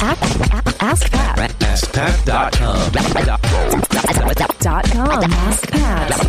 Ask Pat. AskPat.com. Dot com. AskPat.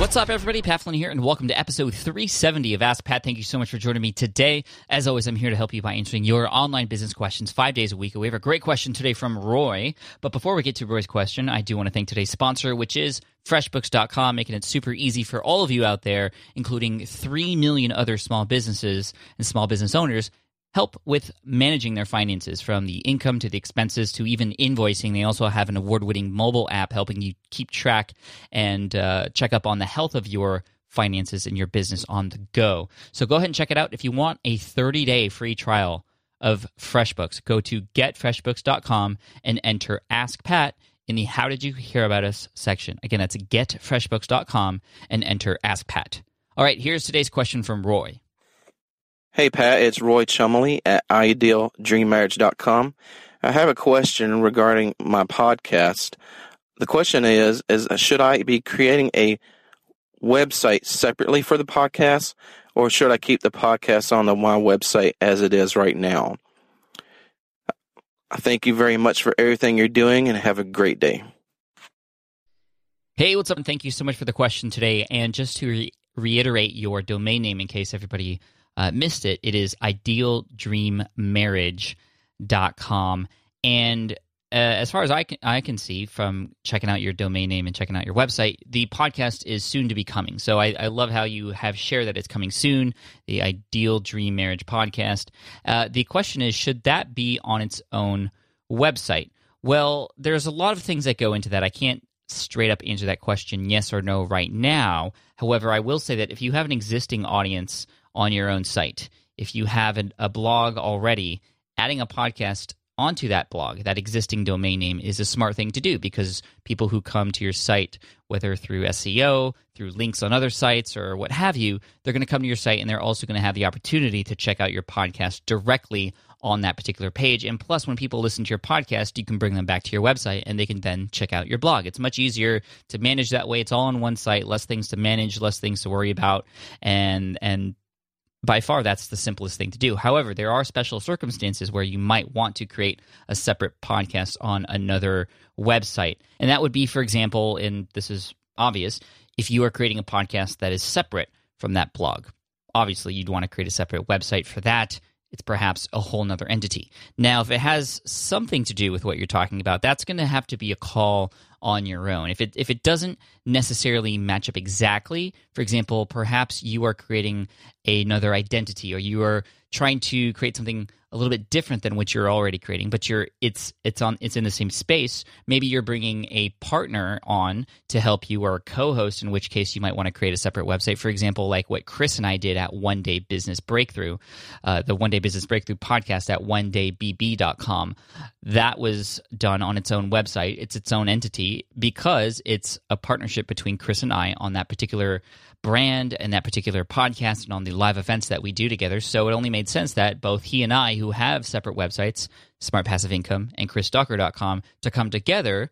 What's up, everybody? Pat Flynn here, and welcome to episode 370 of Ask Pat. Thank you so much for joining me today. As always, I'm here to help you by answering your online business questions five days a week. We have a great question today from Roy. But before we get to Roy's question, I do want to thank today's sponsor, which is FreshBooks.com, making it super easy for all of you out there, including 3 million other small businesses and small business owners help with managing their finances from the income to the expenses to even invoicing. They also have an award winning mobile app helping you keep track and uh, check up on the health of your finances and your business on the go. So go ahead and check it out. If you want a 30 day free trial of FreshBooks, go to getfreshbooks.com and enter Ask Pat in the How Did You Hear About Us section. Again, that's getfreshbooks.com and enter Ask Pat. All right, here's today's question from Roy. Hey Pat, it's Roy Chumley at idealdreammarriage.com. I have a question regarding my podcast. The question is is uh, should I be creating a website separately for the podcast or should I keep the podcast on the my website as it is right now? I thank you very much for everything you're doing and have a great day. Hey, what's up? And thank you so much for the question today. And just to re- reiterate your domain name in case everybody uh, missed it, it is idealdreammarriage.com. And uh, as far as I can, I can see from checking out your domain name and checking out your website, the podcast is soon to be coming. So I, I love how you have shared that it's coming soon, the Ideal Dream Marriage podcast. Uh, the question is should that be on its own website? Well, there's a lot of things that go into that. I can't straight up answer that question yes or no right now. However, I will say that if you have an existing audience on your own site, if you have an, a blog already, adding a podcast onto that blog, that existing domain name, is a smart thing to do because people who come to your site, whether through SEO, through links on other sites, or what have you, they're going to come to your site and they're also going to have the opportunity to check out your podcast directly on that particular page. And plus, when people listen to your podcast, you can bring them back to your website and they can then check out your blog. It's much easier to manage that way. It's all on one site, less things to manage, less things to worry about, and and by far that's the simplest thing to do. However, there are special circumstances where you might want to create a separate podcast on another website. And that would be, for example, and this is obvious, if you are creating a podcast that is separate from that blog. Obviously, you'd want to create a separate website for that. It's perhaps a whole nother entity. Now, if it has something to do with what you're talking about, that's going to have to be a call on your own. If it if it doesn't necessarily match up exactly, for example, perhaps you are creating another identity or you are trying to create something a little bit different than what you're already creating, but you're it's it's on it's in the same space. Maybe you're bringing a partner on to help you or a co-host, in which case you might want to create a separate website. For example, like what Chris and I did at One Day Business Breakthrough, uh, the One Day Business Breakthrough podcast at one onedaybb.com. That was done on its own website. It's its own entity because it's a partnership between Chris and I on that particular brand and that particular podcast and on the live events that we do together. So it only made sense that both he and I, who have separate websites, Smart Passive Income and ChrisDucker.com, to come together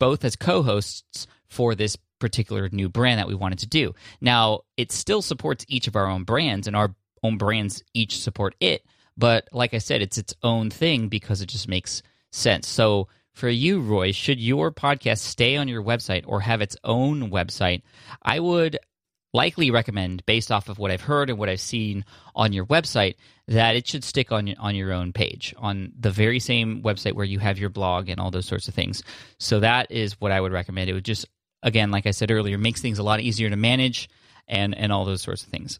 both as co hosts for this particular new brand that we wanted to do. Now, it still supports each of our own brands, and our own brands each support it. But like I said, it's its own thing because it just makes sense. So for you, Roy, should your podcast stay on your website or have its own website? I would likely recommend, based off of what I've heard and what I've seen on your website, that it should stick on on your own page, on the very same website where you have your blog and all those sorts of things. So that is what I would recommend. It would just, again, like I said earlier, makes things a lot easier to manage and and all those sorts of things.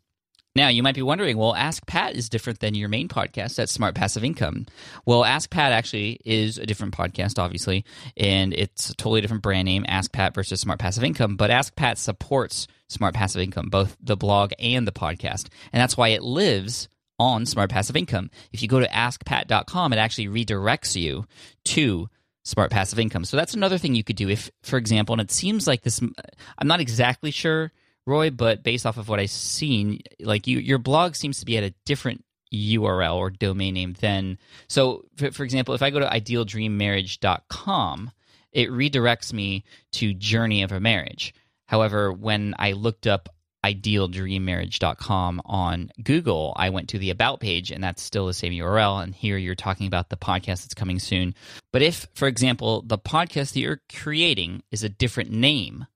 Now, you might be wondering, well, Ask Pat is different than your main podcast, that's Smart Passive Income. Well, Ask Pat actually is a different podcast, obviously, and it's a totally different brand name, Ask Pat versus Smart Passive Income. But Ask Pat supports Smart Passive Income, both the blog and the podcast. And that's why it lives on Smart Passive Income. If you go to askpat.com, it actually redirects you to Smart Passive Income. So that's another thing you could do if, for example, and it seems like this, I'm not exactly sure Roy, but based off of what I've seen, like you, your blog seems to be at a different URL or domain name than. So, for, for example, if I go to idealdreammarriage.com, it redirects me to Journey of a Marriage. However, when I looked up idealdreammarriage.com on Google, I went to the About page, and that's still the same URL. And here you're talking about the podcast that's coming soon. But if, for example, the podcast that you're creating is a different name,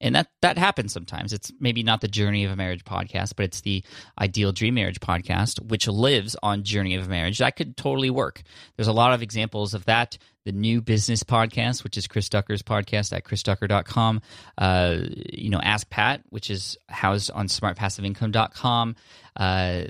and that that happens sometimes. It's maybe not the journey of a marriage podcast but it's the ideal dream marriage podcast which lives on journey of a marriage. That could totally work. There's a lot of examples of that. The new business podcast which is chris ducker's podcast at chrisducker.com uh, you know ask pat which is housed on smartpassiveincome.com uh,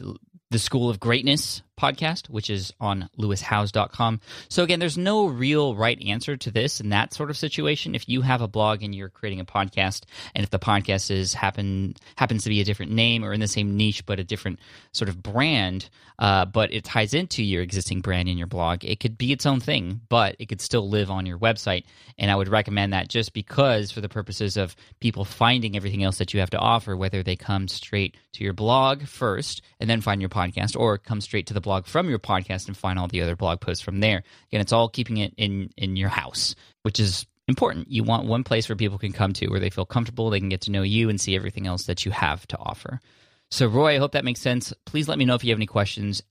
the School of Greatness podcast, which is on lewishowes.com. So again, there's no real right answer to this in that sort of situation. If you have a blog and you're creating a podcast, and if the podcast is happen happens to be a different name or in the same niche but a different sort of brand, uh, but it ties into your existing brand in your blog, it could be its own thing, but it could still live on your website. And I would recommend that just because for the purposes of people finding everything else that you have to offer, whether they come straight to your blog first and then find your podcast, or come straight to the blog from your podcast and find all the other blog posts from there. Again, it's all keeping it in in your house, which is important. You want one place where people can come to where they feel comfortable, they can get to know you and see everything else that you have to offer. So, Roy, I hope that makes sense. Please let me know if you have any questions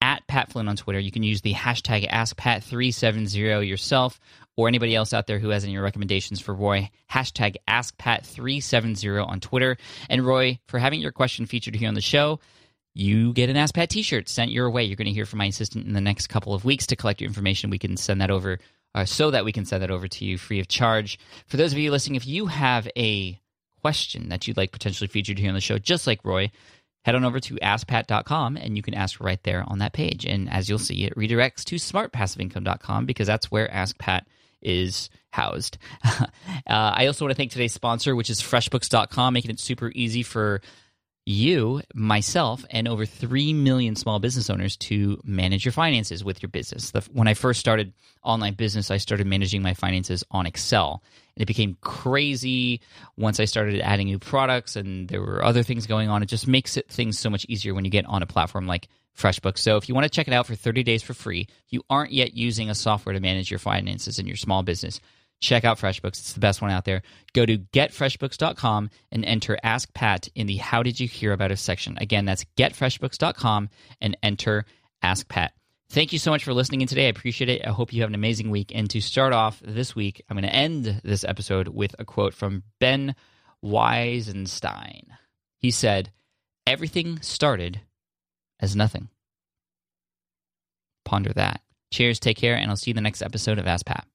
at Pat Flynn on Twitter. You can use the hashtag AskPat370 yourself or anybody else out there who has any recommendations for Roy. Hashtag AskPat370 on Twitter. And Roy, for having your question featured here on the show, you get an Ask Pat t-shirt sent your way. You're going to hear from my assistant in the next couple of weeks to collect your information. We can send that over uh, so that we can send that over to you free of charge. For those of you listening, if you have a question that you'd like potentially featured here on the show, just like Roy, head on over to askpat.com and you can ask right there on that page. And as you'll see, it redirects to smartpassiveincome.com because that's where Ask Pat is housed. uh, I also want to thank today's sponsor, which is freshbooks.com, making it super easy for you, myself, and over 3 million small business owners to manage your finances with your business. The, when I first started online business, I started managing my finances on Excel. And it became crazy once I started adding new products and there were other things going on. It just makes it things so much easier when you get on a platform like FreshBooks. So if you want to check it out for 30 days for free, you aren't yet using a software to manage your finances in your small business check out FreshBooks. It's the best one out there. Go to getfreshbooks.com and enter Ask Pat in the How Did You Hear About Us section. Again, that's getfreshbooks.com and enter Ask Pat. Thank you so much for listening in today. I appreciate it. I hope you have an amazing week. And to start off this week, I'm going to end this episode with a quote from Ben Weissenstein. He said, Everything started as nothing. Ponder that. Cheers, take care, and I'll see you in the next episode of Ask Pat.